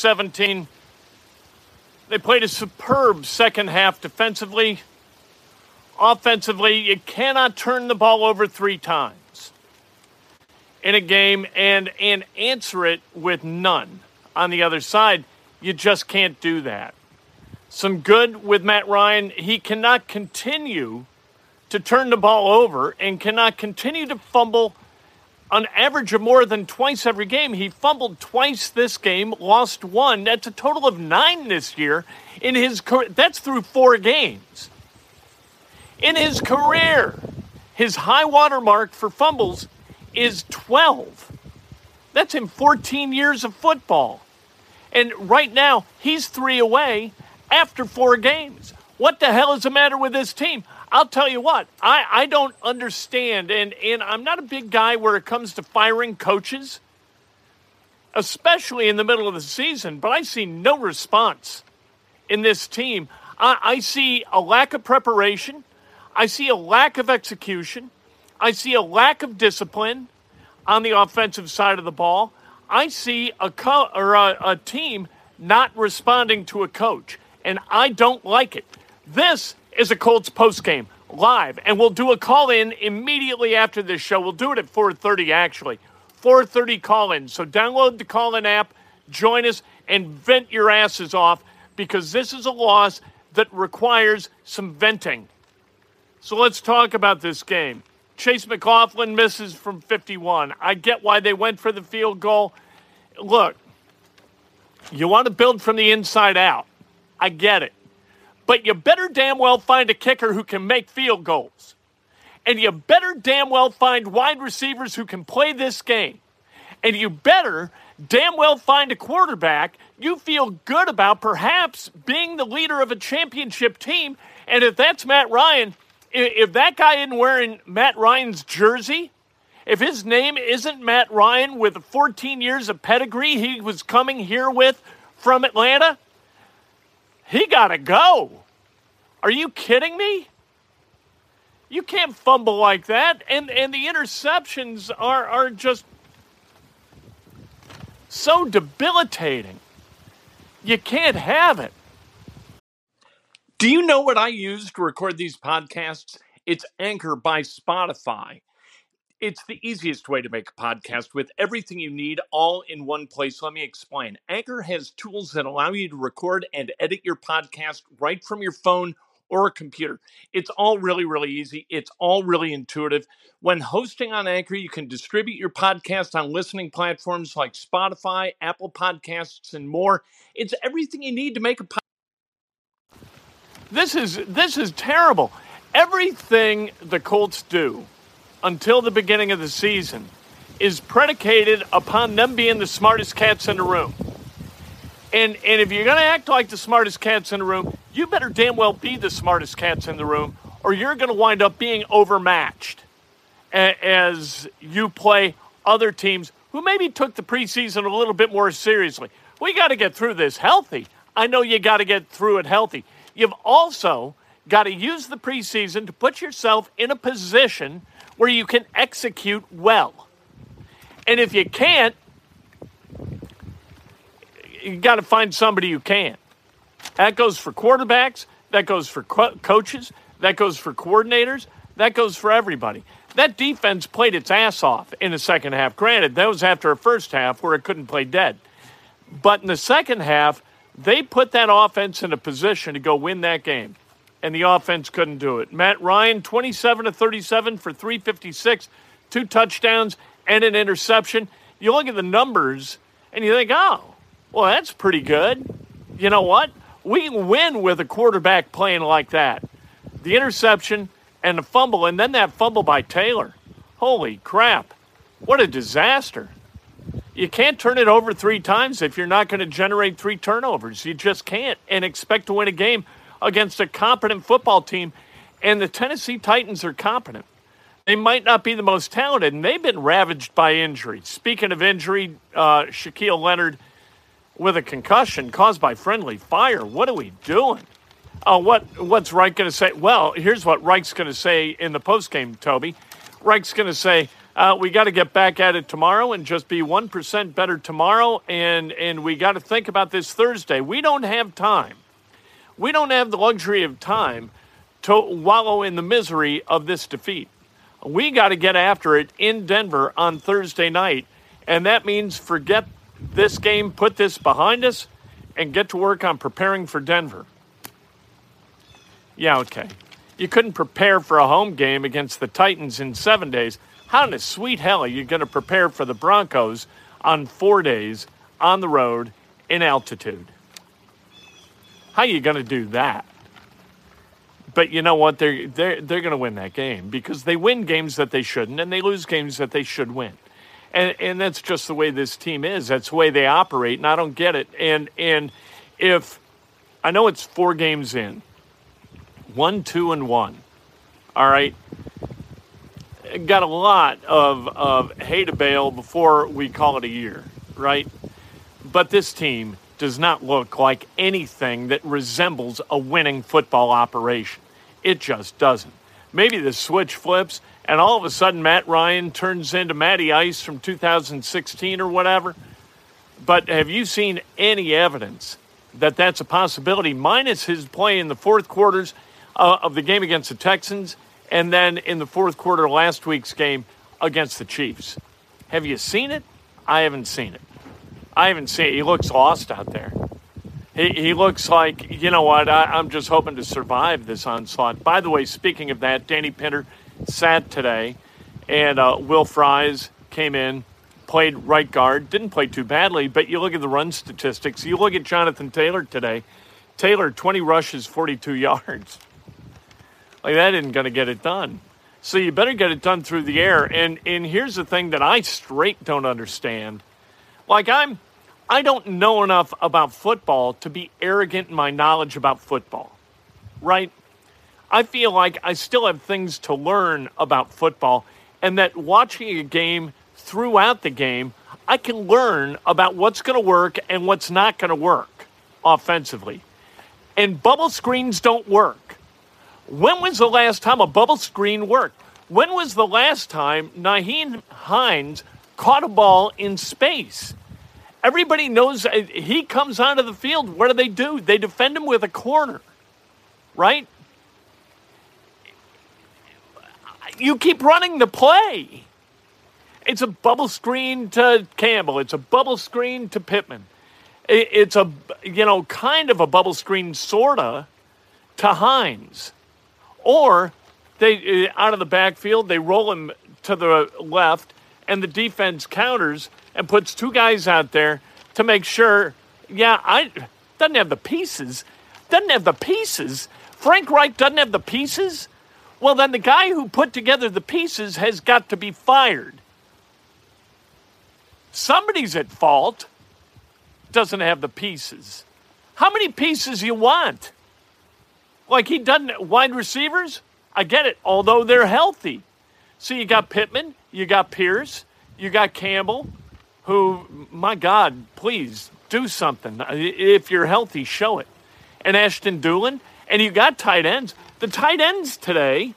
17. They played a superb second half defensively. Offensively, you cannot turn the ball over three times in a game and and answer it with none on the other side. You just can't do that. Some good with Matt Ryan. He cannot continue to turn the ball over and cannot continue to fumble on average of more than twice every game. He fumbled twice this game, lost one. That's a total of nine this year in his career. That's through four games. In his career, his high water mark for fumbles is 12. That's in 14 years of football. And right now, he's three away after four games. What the hell is the matter with this team? I'll tell you what, I, I don't understand, and, and I'm not a big guy where it comes to firing coaches, especially in the middle of the season, but I see no response in this team. I, I see a lack of preparation, I see a lack of execution, I see a lack of discipline on the offensive side of the ball. I see a, co- or a, a team not responding to a coach, and I don't like it. This is a Colts post game live, and we'll do a call in immediately after this show. We'll do it at 4:30 actually. 4:30 call in. So download the call in app, join us, and vent your asses off because this is a loss that requires some venting. So let's talk about this game. Chase McLaughlin misses from 51. I get why they went for the field goal. Look, you want to build from the inside out. I get it. But you better damn well find a kicker who can make field goals. And you better damn well find wide receivers who can play this game. And you better damn well find a quarterback you feel good about perhaps being the leader of a championship team. And if that's Matt Ryan, if that guy isn't wearing Matt Ryan's jersey, if his name isn't Matt Ryan with 14 years of pedigree he was coming here with from Atlanta, he got to go. Are you kidding me? You can't fumble like that. And and the interceptions are are just so debilitating. You can't have it. Do you know what I use to record these podcasts? It's Anchor by Spotify. It's the easiest way to make a podcast with everything you need all in one place. Let me explain. Anchor has tools that allow you to record and edit your podcast right from your phone or a computer. It's all really, really easy. It's all really intuitive. When hosting on Anchor, you can distribute your podcast on listening platforms like Spotify, Apple Podcasts, and more. It's everything you need to make a podcast. This is this is terrible. Everything the Colts do until the beginning of the season is predicated upon them being the smartest cats in the room. And and if you're going to act like the smartest cats in the room, you better damn well be the smartest cats in the room, or you're going to wind up being overmatched as you play other teams who maybe took the preseason a little bit more seriously. We got to get through this healthy. I know you got to get through it healthy. You've also got to use the preseason to put yourself in a position where you can execute well. And if you can't, you got to find somebody who can. That goes for quarterbacks, that goes for co- coaches, that goes for coordinators, that goes for everybody. That defense played its ass off in the second half. Granted, that was after a first half where it couldn't play dead. But in the second half, They put that offense in a position to go win that game, and the offense couldn't do it. Matt Ryan, 27 to 37 for 356, two touchdowns and an interception. You look at the numbers and you think, oh, well, that's pretty good. You know what? We can win with a quarterback playing like that. The interception and the fumble, and then that fumble by Taylor. Holy crap. What a disaster. You can't turn it over three times if you're not going to generate three turnovers. You just can't and expect to win a game against a competent football team. And the Tennessee Titans are competent. They might not be the most talented, and they've been ravaged by injury. Speaking of injury, uh, Shaquille Leonard with a concussion caused by friendly fire. What are we doing? Uh, what what's Reich going to say? Well, here's what Reich's going to say in the postgame, Toby. Reich's going to say, uh, we got to get back at it tomorrow and just be 1% better tomorrow. And, and we got to think about this Thursday. We don't have time. We don't have the luxury of time to wallow in the misery of this defeat. We got to get after it in Denver on Thursday night. And that means forget this game, put this behind us, and get to work on preparing for Denver. Yeah, okay. You couldn't prepare for a home game against the Titans in seven days. How in the sweet hell are you going to prepare for the Broncos on four days on the road in altitude? How are you going to do that? But you know what? They're, they're, they're going to win that game because they win games that they shouldn't and they lose games that they should win. And, and that's just the way this team is. That's the way they operate, and I don't get it. And, and if I know it's four games in, one, two, and one, all right, got a lot of, of hay to bale before we call it a year, right? But this team does not look like anything that resembles a winning football operation. It just doesn't. Maybe the switch flips and all of a sudden Matt Ryan turns into Matty Ice from 2016 or whatever. But have you seen any evidence that that's a possibility, minus his play in the fourth quarters uh, of the game against the Texans and then in the fourth quarter last week's game against the Chiefs. Have you seen it? I haven't seen it. I haven't seen it. He looks lost out there. He, looks like, you know what, I, I'm just hoping to survive this onslaught. By the way, speaking of that, Danny Pinter sat today, and uh, Will Fries came in, played right guard, didn't play too badly, but you look at the run statistics. You look at Jonathan Taylor today. Taylor, 20 rushes, 42 yards. Like that isn't going to get it done. So you better get it done through the air. And and here's the thing that I straight don't understand. Like I'm I don't know enough about football to be arrogant in my knowledge about football. Right? I feel like I still have things to learn about football and that watching a game throughout the game, I can learn about what's going to work and what's not going to work offensively. And bubble screens don't work. When was the last time a bubble screen worked? When was the last time Nyheim Hines caught a ball in space? Everybody knows uh, he comes onto the field. What do they do? They defend him with a corner, right? You keep running the play. It's a bubble screen to Campbell. It's a bubble screen to Pittman. It's a, you know, kind of a bubble screen, sorta, to Hines. Or they uh, out of the backfield, they roll him to the left, and the defense counters and puts two guys out there to make sure. Yeah, I doesn't have the pieces. Doesn't have the pieces. Frank Reich doesn't have the pieces. Well, then the guy who put together the pieces has got to be fired. Somebody's at fault. Doesn't have the pieces. How many pieces you want? Like he doesn't wide receivers. I get it, although they're healthy. So you got Pittman, you got Pierce, you got Campbell, who, my God, please do something. If you're healthy, show it. And Ashton Dulin, and you got tight ends. The tight ends today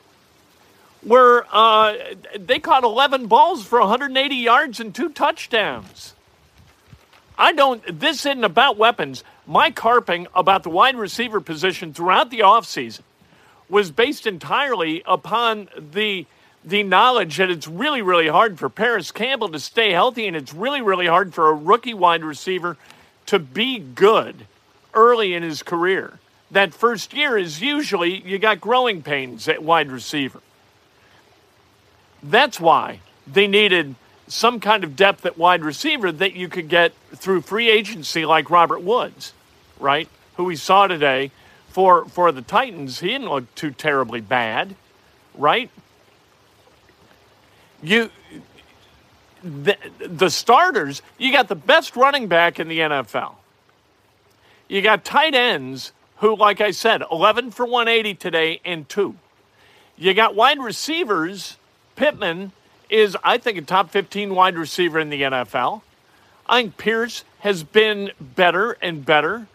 were uh, they caught 11 balls for 180 yards and two touchdowns. I don't. This isn't about weapons my carping about the wide receiver position throughout the offseason was based entirely upon the the knowledge that it's really, really hard for Parris Campbell to stay healthy, and it's really, really hard for a rookie wide receiver to be good early in his career. That first year is usually you got growing pains at wide receiver. That's why they needed some kind of depth at wide receiver that you could get through free agency like Robert Woods, right? Who we saw today for for the Titans. He didn't look too terribly bad, right? You the, the starters, you got the best running back in the NFL. You got tight ends who, like I said, 11 for 180 today and two. You got wide receivers. Pittman is, I think, a top 15 wide receiver in the NFL. I think Pierce has been better and better.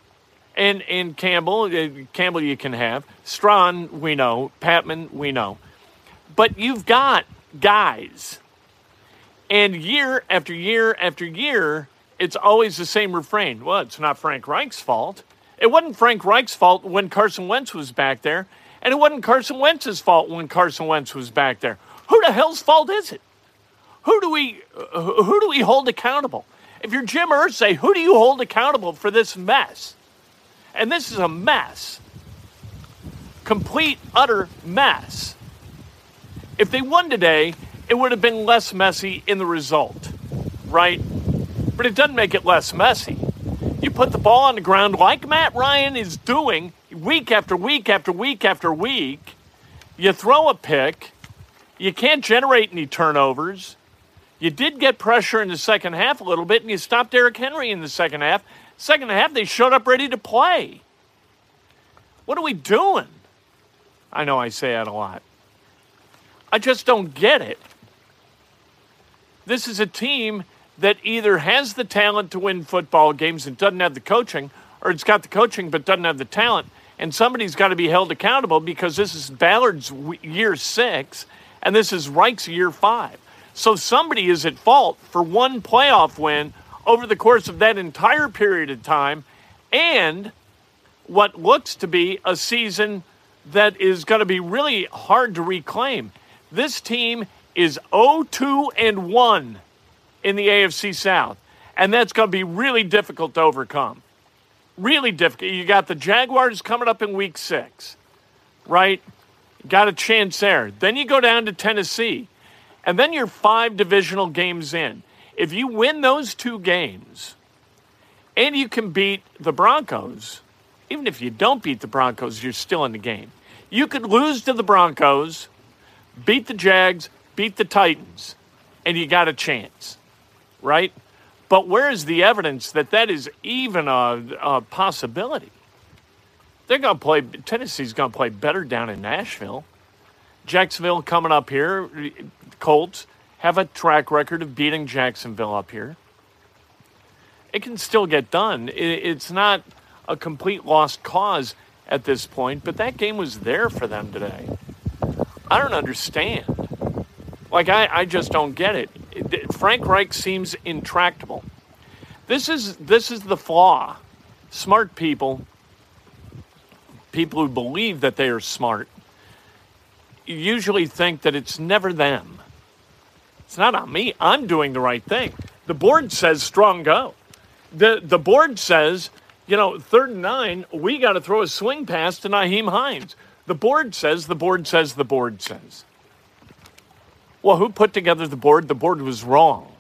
And, and Campbell, uh, Campbell you can have. Strachan, we know. Patman, we know. But you've got guys and year after year after year, it's always the same refrain. Well, it's not Frank Reich's fault. It wasn't Frank Reich's fault when Carson Wentz was back there, and it wasn't Carson Wentz's fault when Carson Wentz was back there. Who the hell's fault is it? Who do we who do we hold accountable? If you're Jim Irsay, who do you hold accountable for this mess? And this is a mess. Complete, utter mess. If they won today, it would have been less messy in the result, right? But it doesn't make it less messy. You put the ball on the ground like Matt Ryan is doing week after week after week after week. You throw a pick. You can't generate any turnovers. You did get pressure in the second half a little bit, and you stopped Derrick Henry in the second half. Second half, they showed up ready to play. What are we doing? I know I say that a lot. I just don't get it. This is a team that either has the talent to win football games and doesn't have the coaching, or it's got the coaching but doesn't have the talent. And somebody's got to be held accountable because this is Ballard's year six and this is Reich's year five. So somebody is at fault for one playoff win over the course of that entire period of time and what looks to be a season that is going to be really hard to reclaim. This team is 0-2 and 1 in the AFC South. And that's going to be really difficult to overcome. Really difficult. You got the Jaguars coming up in week 6. Right? Got a chance there. Then you go down to Tennessee. And then you're 5 divisional games in. If you win those two games and you can beat the Broncos, even if you don't beat the Broncos, you're still in the game. You could lose to the Broncos, beat the Jags, beat the Titans, and you got a chance, right? But where is the evidence that that is even a, a possibility? They're going to play, Tennessee's going to play better down in Nashville. Jacksonville coming up here, Colts have a track record of beating Jacksonville up here. It can still get done. It's not a complete lost cause at this point, but that game was there for them today. I don't understand. Like, I, I just don't get it. Frank Reich seems intractable. This is, this is the flaw. Smart people, people who believe that they are smart, usually think that it's never them. It's not on me. I'm doing the right thing. The board says strong go. The, the board says, you know, third and nine, we got to throw a swing pass to Nyheim Hines. The board says, the board says, the board says. Well, who put together the board? The board was wrong.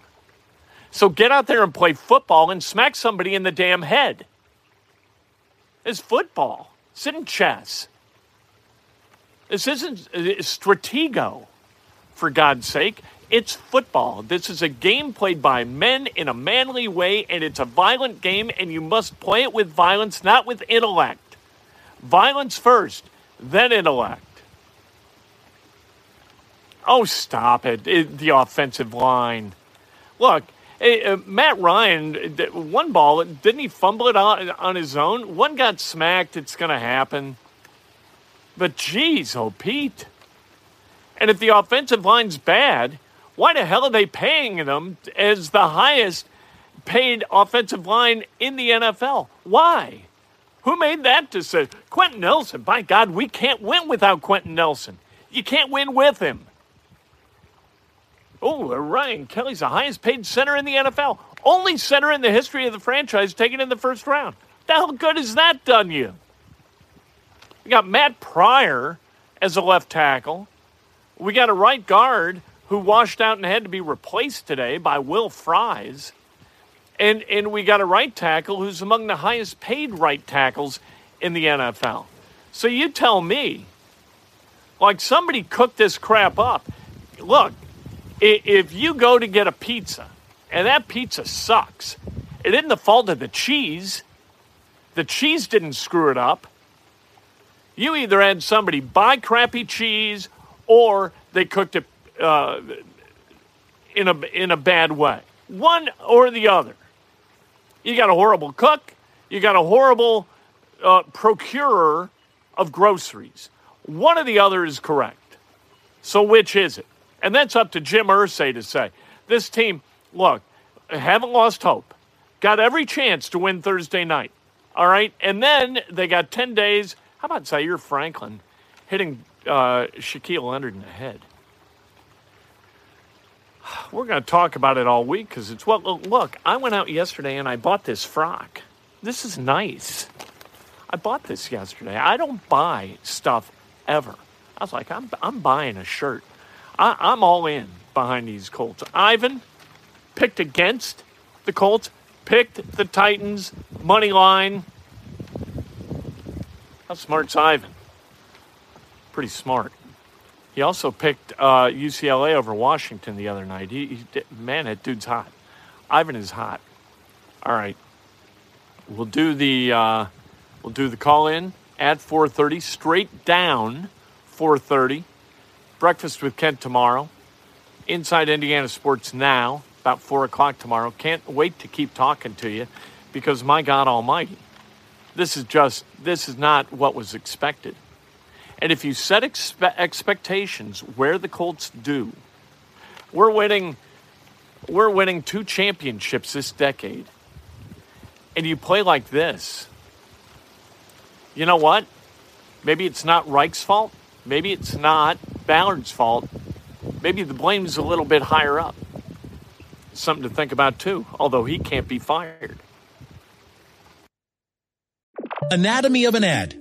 So get out there and play football and smack somebody in the damn head. It's football. Sit in chess. This isn't stratego, for God's sake. It's football. This is a game played by men in a manly way, and it's a violent game, and you must play it with violence, not with intellect. Violence first, then intellect. Oh, stop it. it the offensive line. Look, uh, Matt Ryan, one ball, didn't he fumble it on, on his own? One got smacked. It's going to happen. But geez, oh, Pete. And if the offensive line's bad, why the hell are they paying them as the highest paid offensive line in the NFL? Why? Who made that decision? Quenton Nelson. By God, we can't win without Quenton Nelson. You can't win with him. Oh, uh, Ryan Kelly's the highest paid center in the NFL. Only center in the history of the franchise taken in the first round. The hell good has that done you? We got Matt Pryor as a left tackle. We got a right guard who washed out and had to be replaced today by Will Fries. And, and we got a right tackle who's among the highest paid right tackles in the NFL. So you tell me, like somebody cooked this crap up. Look, if you go to get a pizza and that pizza sucks, it isn't the fault of the cheese. The cheese didn't screw it up. You either had somebody buy crappy cheese or they cooked it uh, in a in a bad way. One or the other. You got a horrible cook. You got a horrible uh, procurer of groceries. One or the other is correct. So which is it? And that's up to Jim Irsay to say. This team, look, haven't lost hope. Got every chance to win Thursday night. All right. And then they got 10 days. How about Zaire Franklin hitting uh, Shaquille Leonard in the head? We're going to talk about it all week because it's well. Look, I went out yesterday and I bought this frock. This is nice. I bought this yesterday. I don't buy stuff ever. I was like, I'm, I'm buying a shirt. I, I'm all in behind these Colts. Ivan picked against the Colts, picked the Titans money line. How smart's Ivan? Pretty smart. He also picked uh, UCLA over Washington the other night. He, he, man, that dude's hot. Ivan is hot. All right, we'll do the uh, we'll do the call in at 4:30, straight down 4:30. Breakfast with Kent tomorrow. Inside Indiana Sports now, about four o'clock tomorrow. Can't wait to keep talking to you, because my God Almighty, this is just this is not what was expected. And if you set expe- expectations where the Colts do, we're winning we're winning two championships this decade. And you play like this. You know what? Maybe it's not Reich's fault. Maybe it's not Ballard's fault. Maybe the blame's a little bit higher up. Something to think about too, although he can't be fired. Anatomy of an ad